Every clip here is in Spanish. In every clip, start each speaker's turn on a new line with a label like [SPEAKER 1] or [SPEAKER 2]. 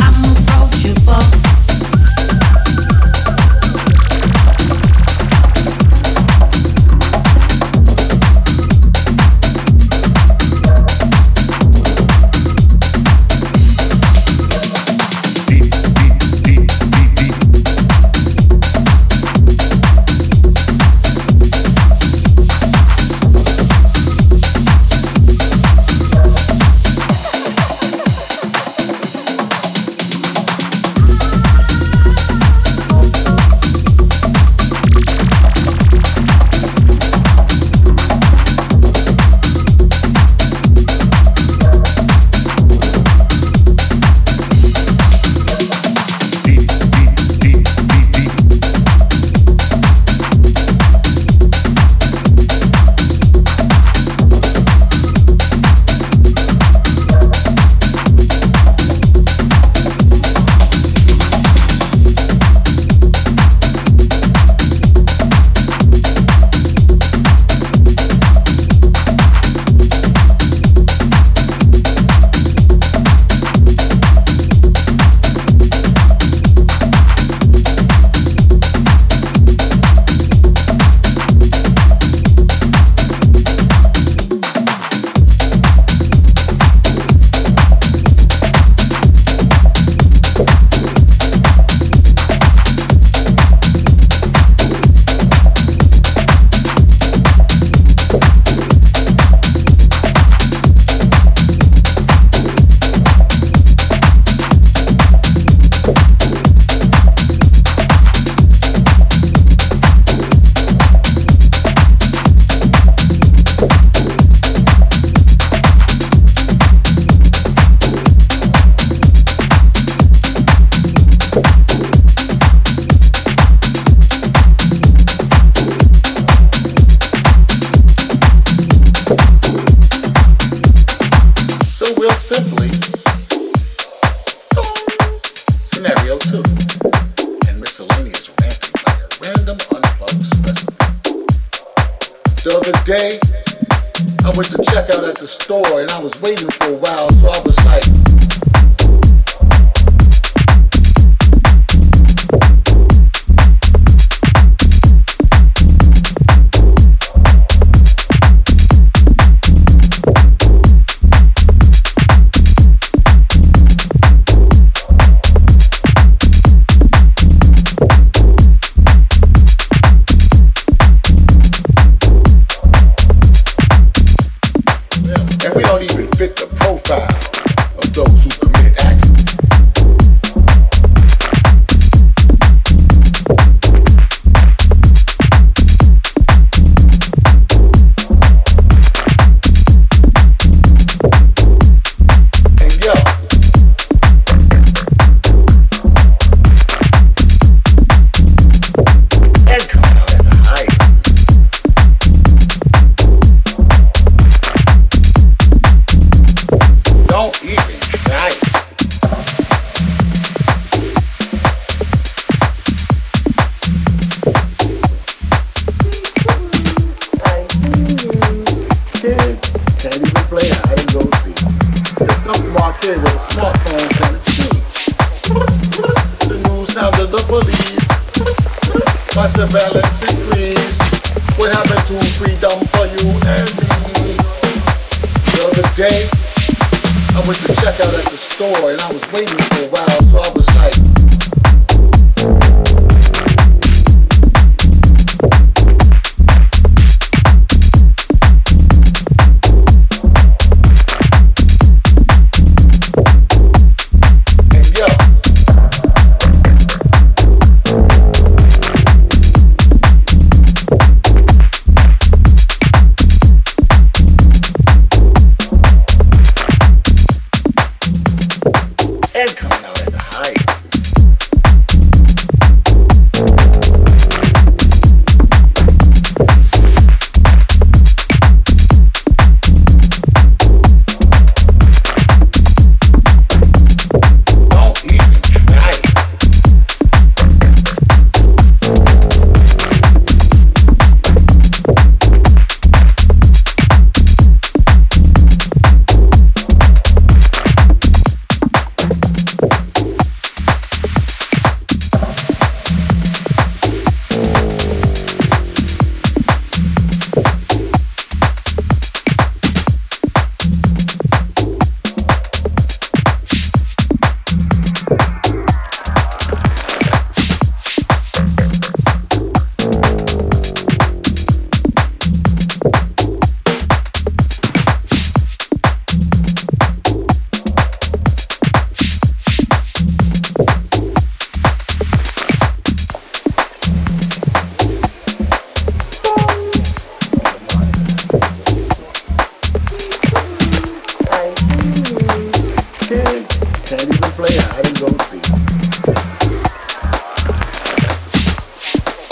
[SPEAKER 1] I'm approachable. freedom for you and me. The other day, I went to check out at the store and I was waiting for a while, so I was like,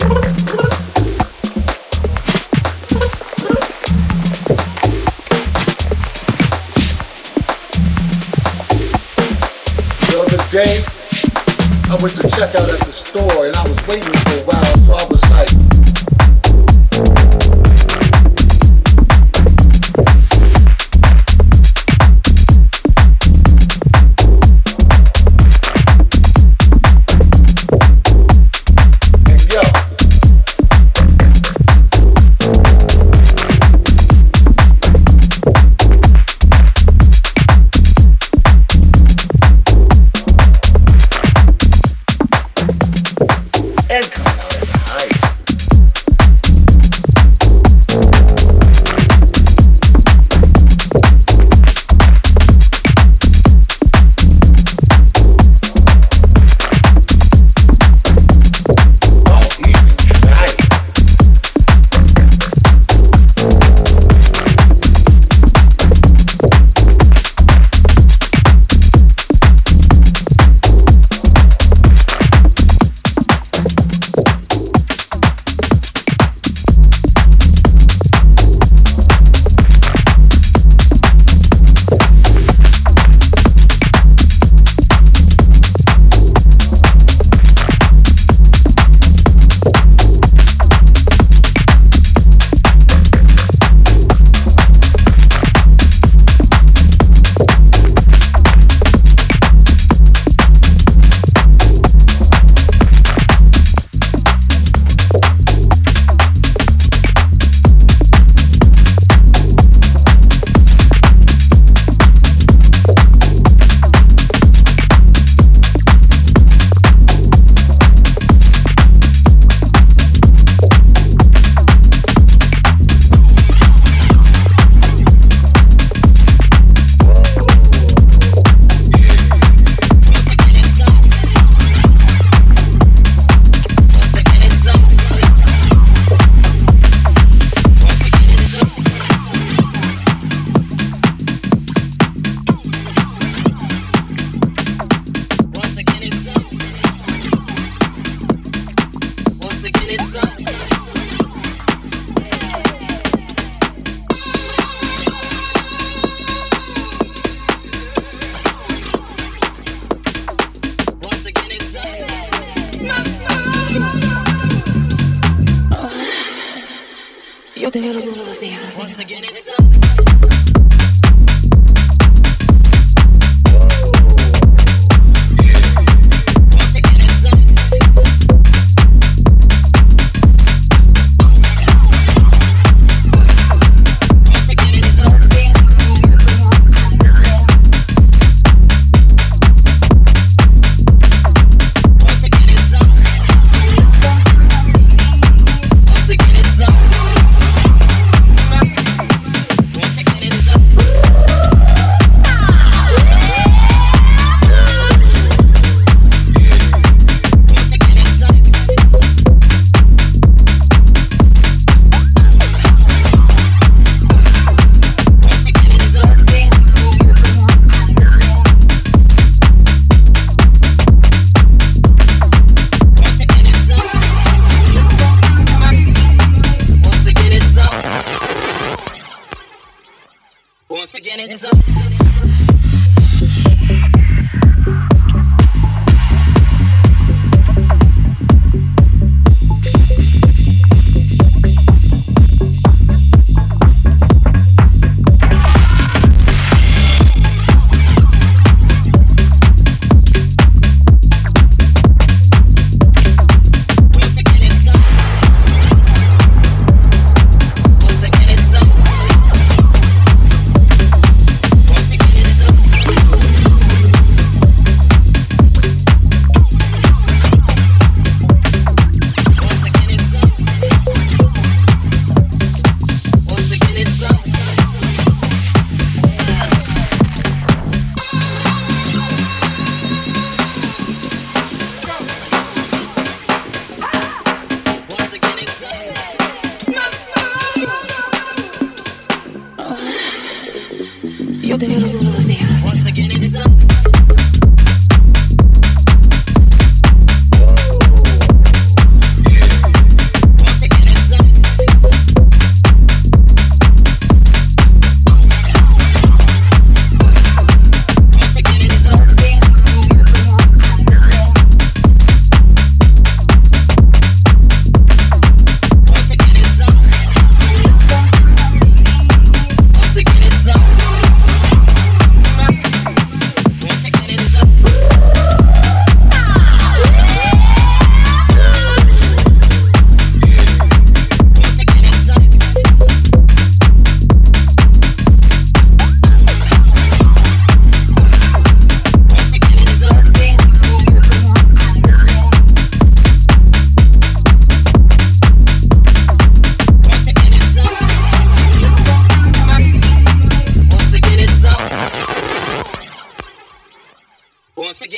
[SPEAKER 2] The other day, I went to check out at the store and I was waiting for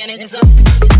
[SPEAKER 2] and it's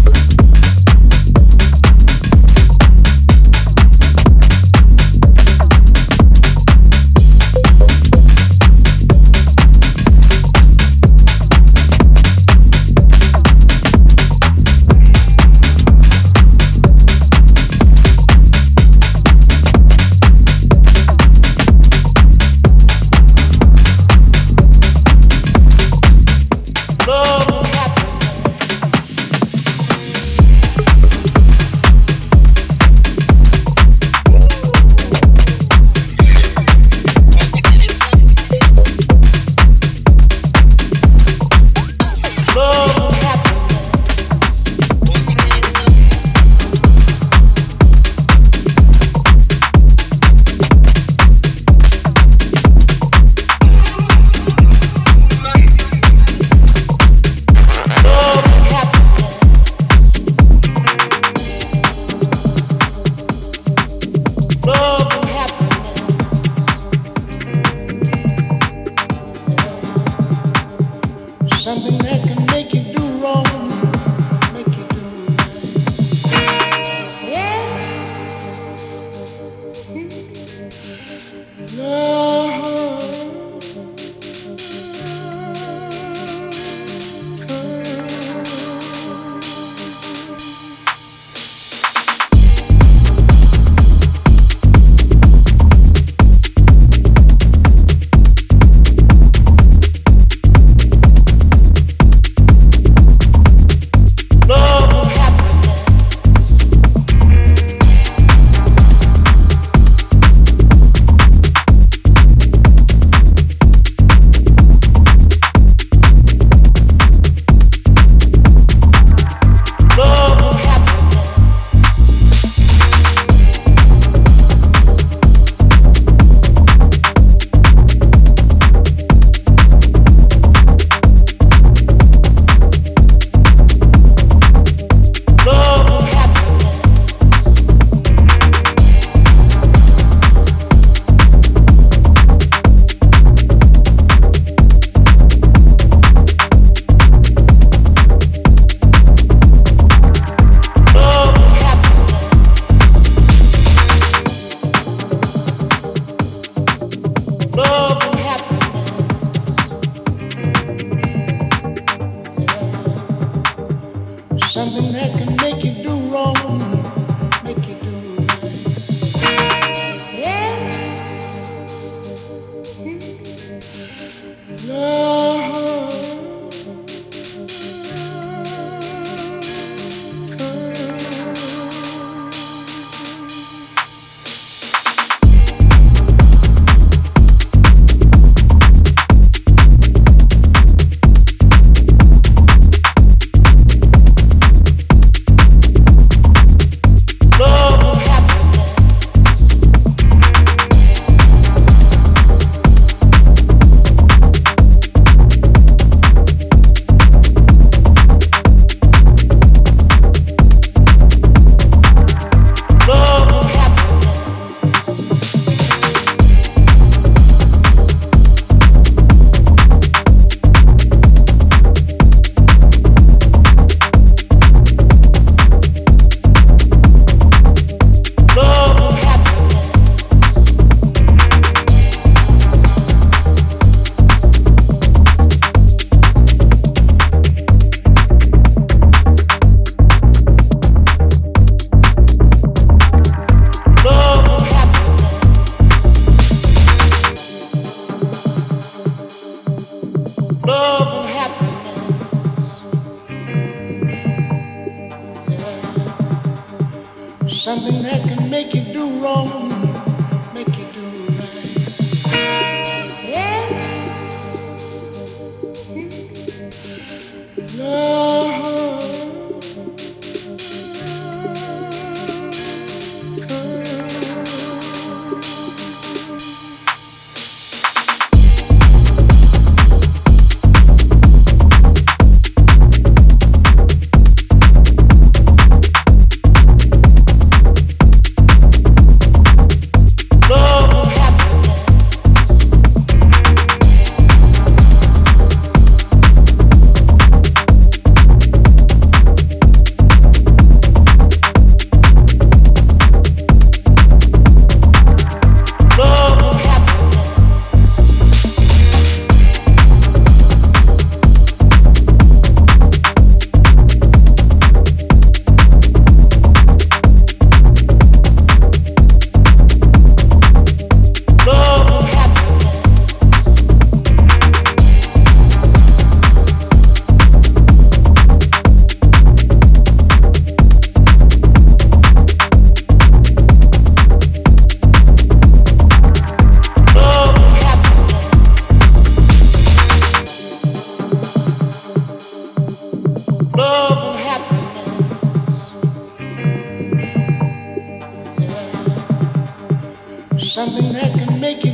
[SPEAKER 2] Something that can make you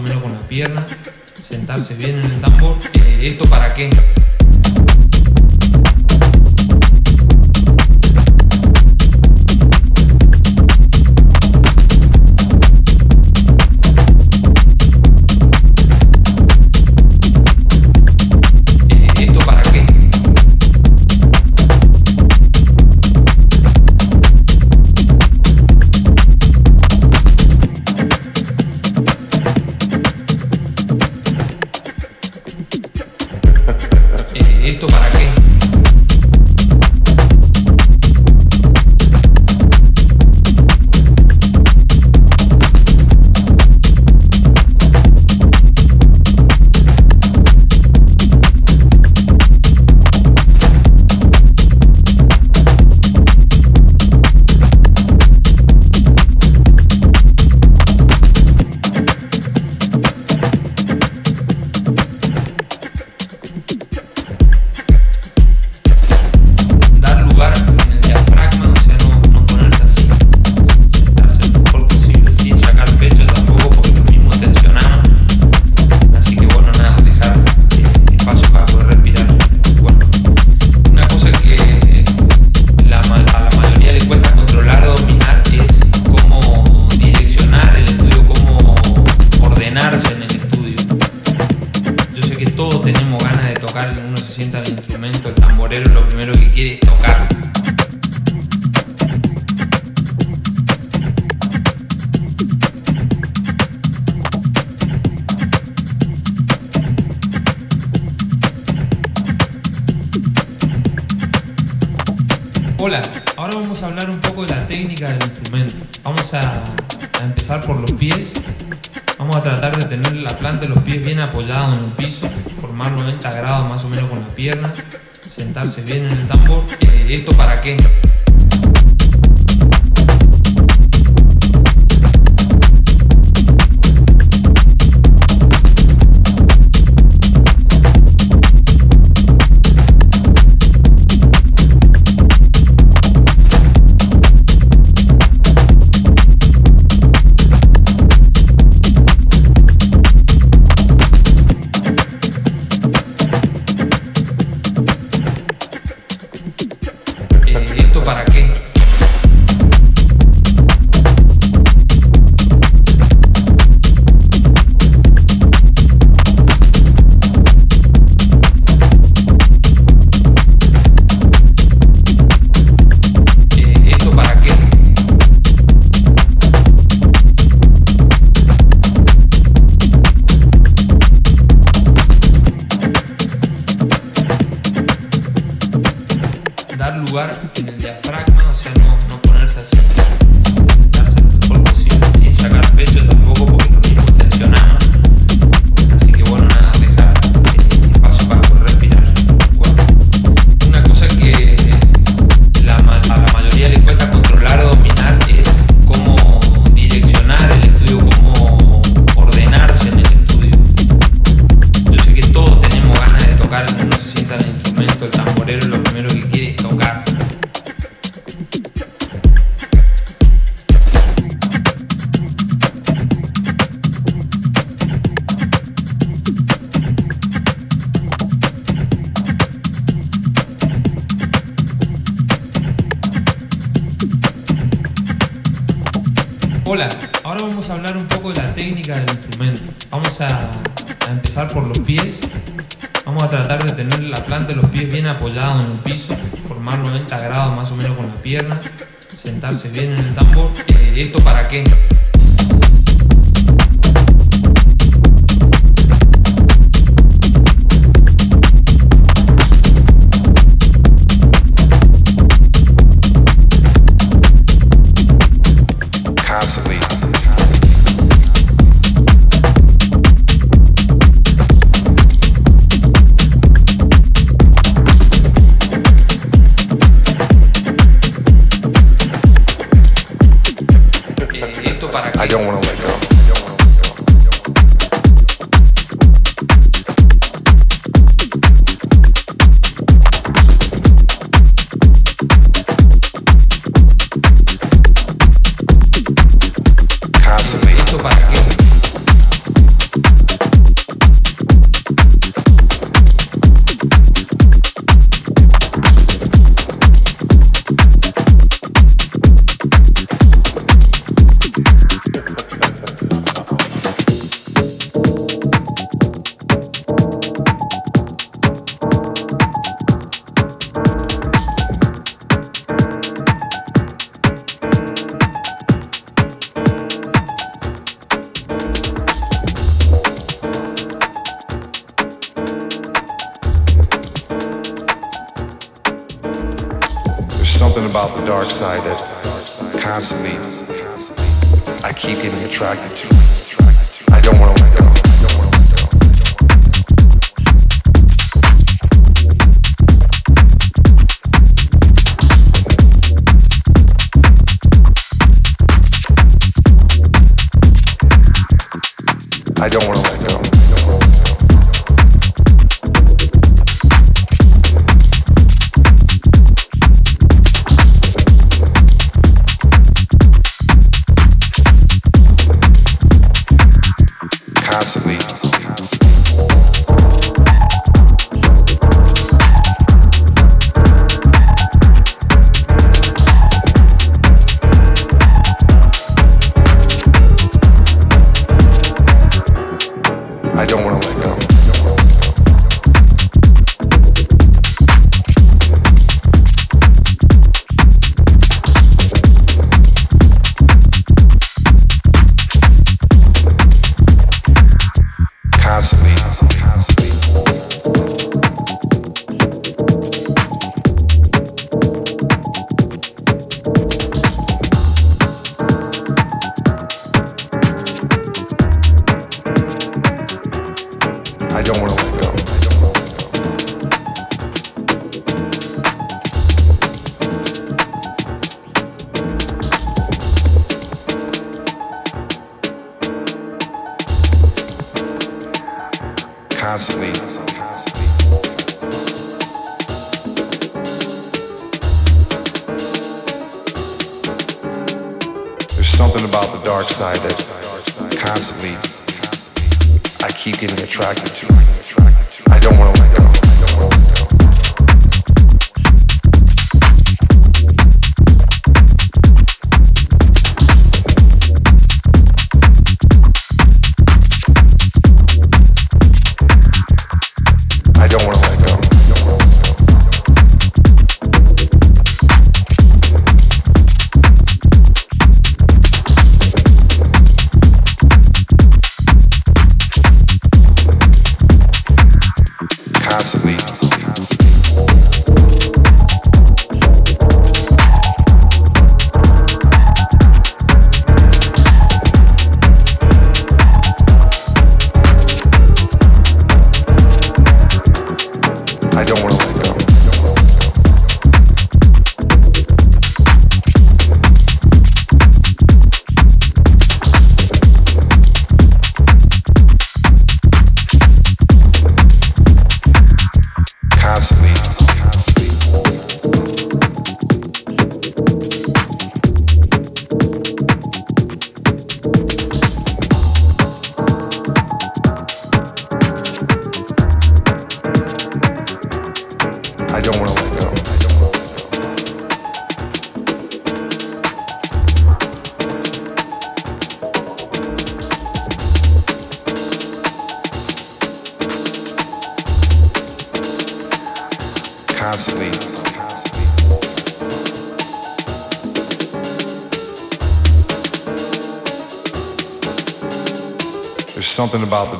[SPEAKER 3] menos con las piernas, sentarse bien en el tambor. Eh, ¿Esto para qué? A, empezar por los pies. Vamos a tratar de tener la planta de los pies bien apoyados en el piso, formar 90 grados más o menos con la pierna, sentarse bien en el tambor. Eh, ¿Esto para qué? Hola, ahora vamos a hablar un poco de la técnica del instrumento. Vamos a, empezar por los pies. Vamos a tratar de tener la planta de los pies bien apoyados en el piso, formar 90 grados más o menos con la pierna, sentarse bien en el tambor. Eh, ¿Esto para qué?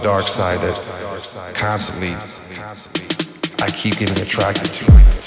[SPEAKER 4] Dark side that constantly I keep getting attracted to.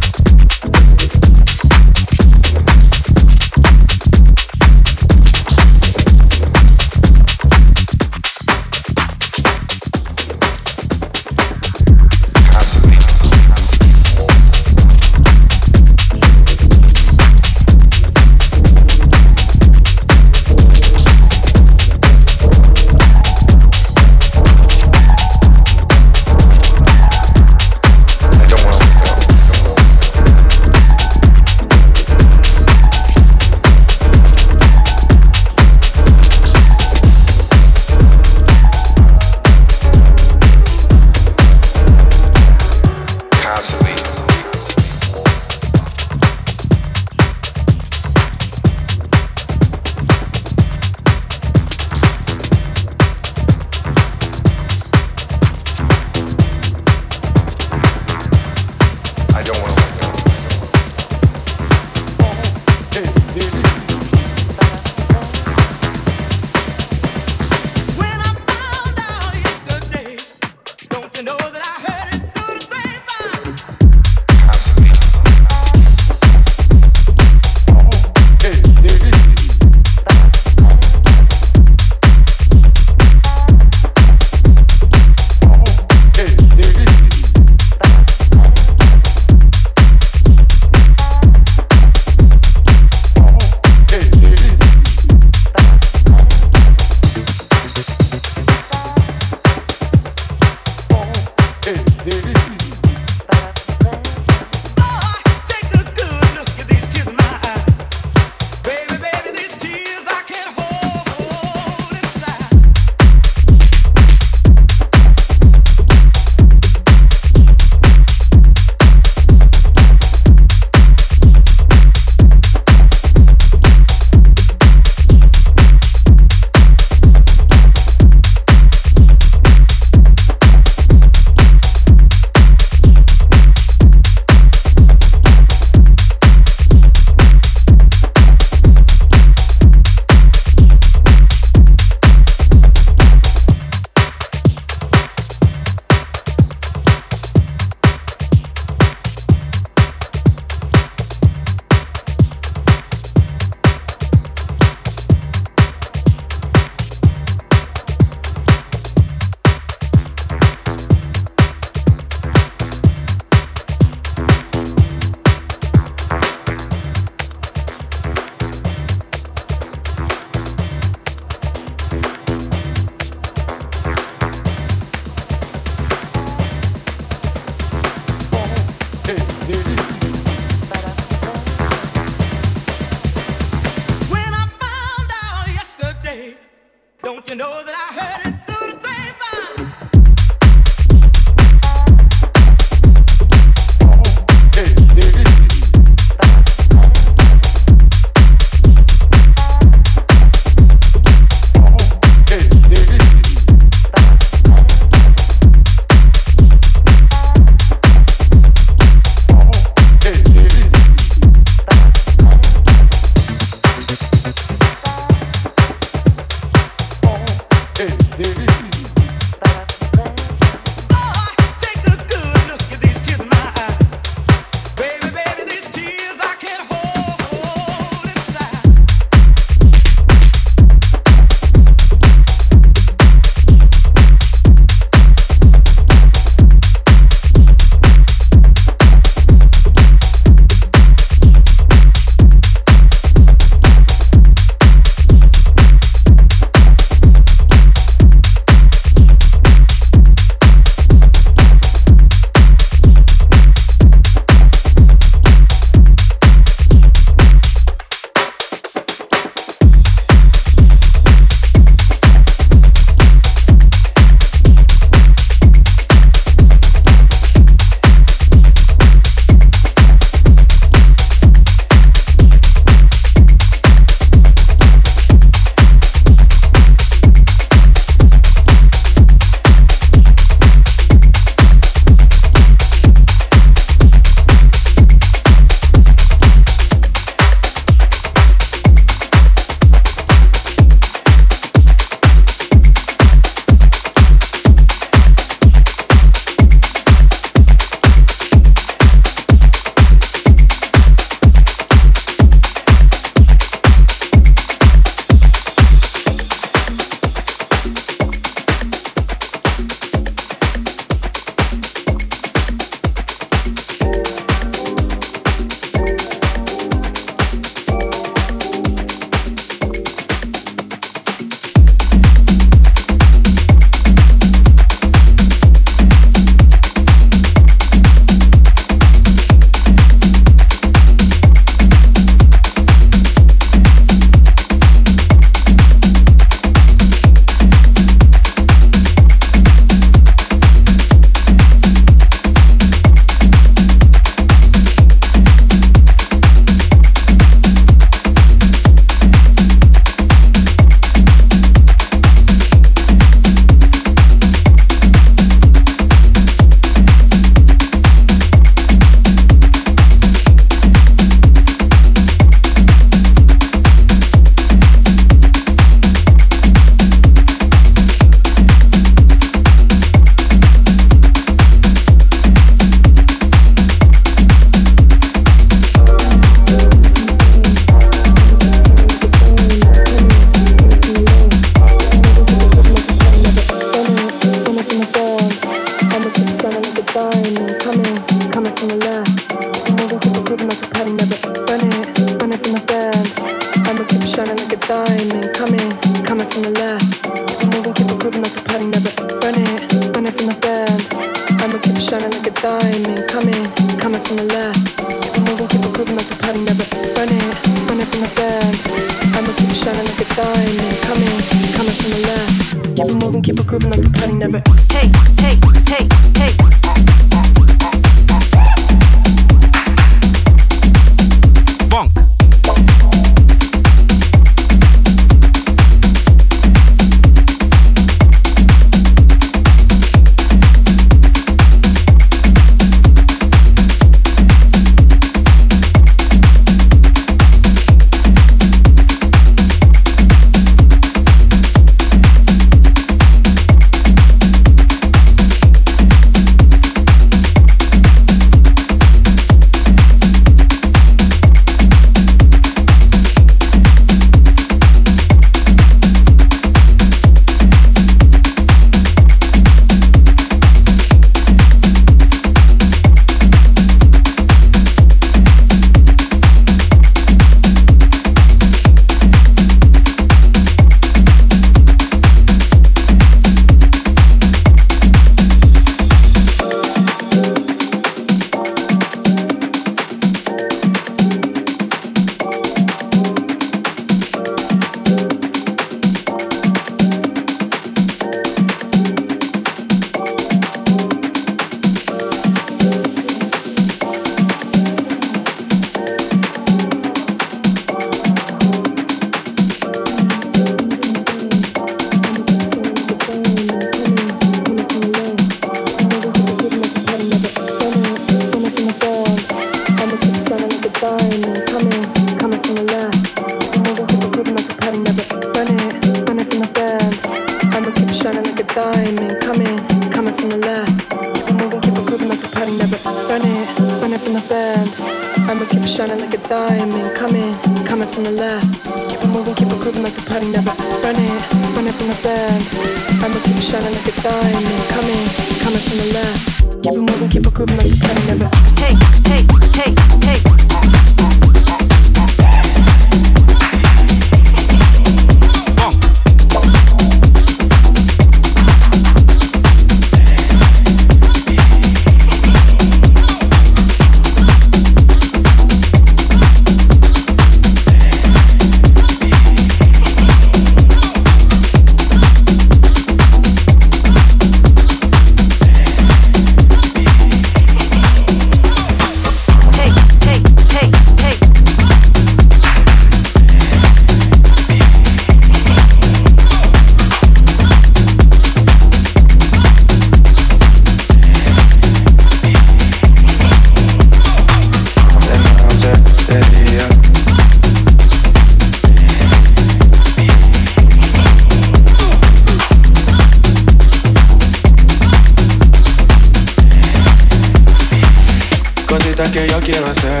[SPEAKER 5] Que yo quiero hacerte.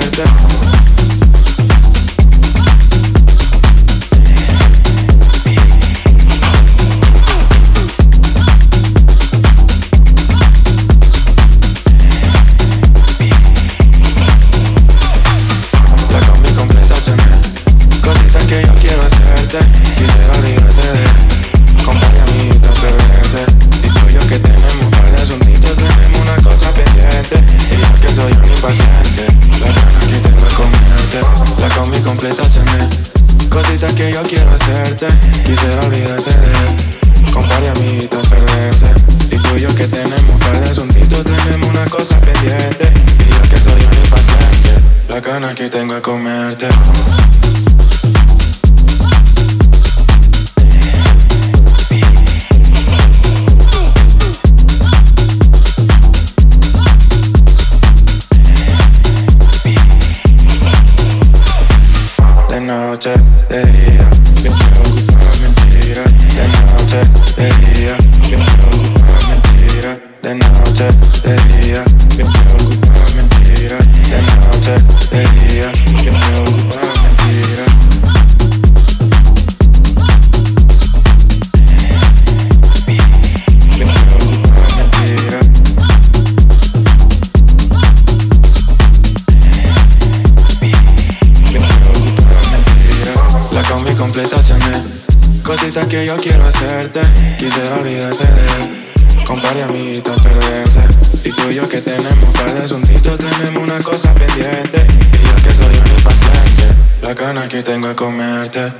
[SPEAKER 5] Que yo quiero hacerte. Quisiera olvidarse de
[SPEAKER 6] él. Compare amiguitos perderse. Y tú y yo que tenemos par de asuntitos, tenemos una cosa pendiente. Y yo que soy un impaciente. La gana que tengo de comerte.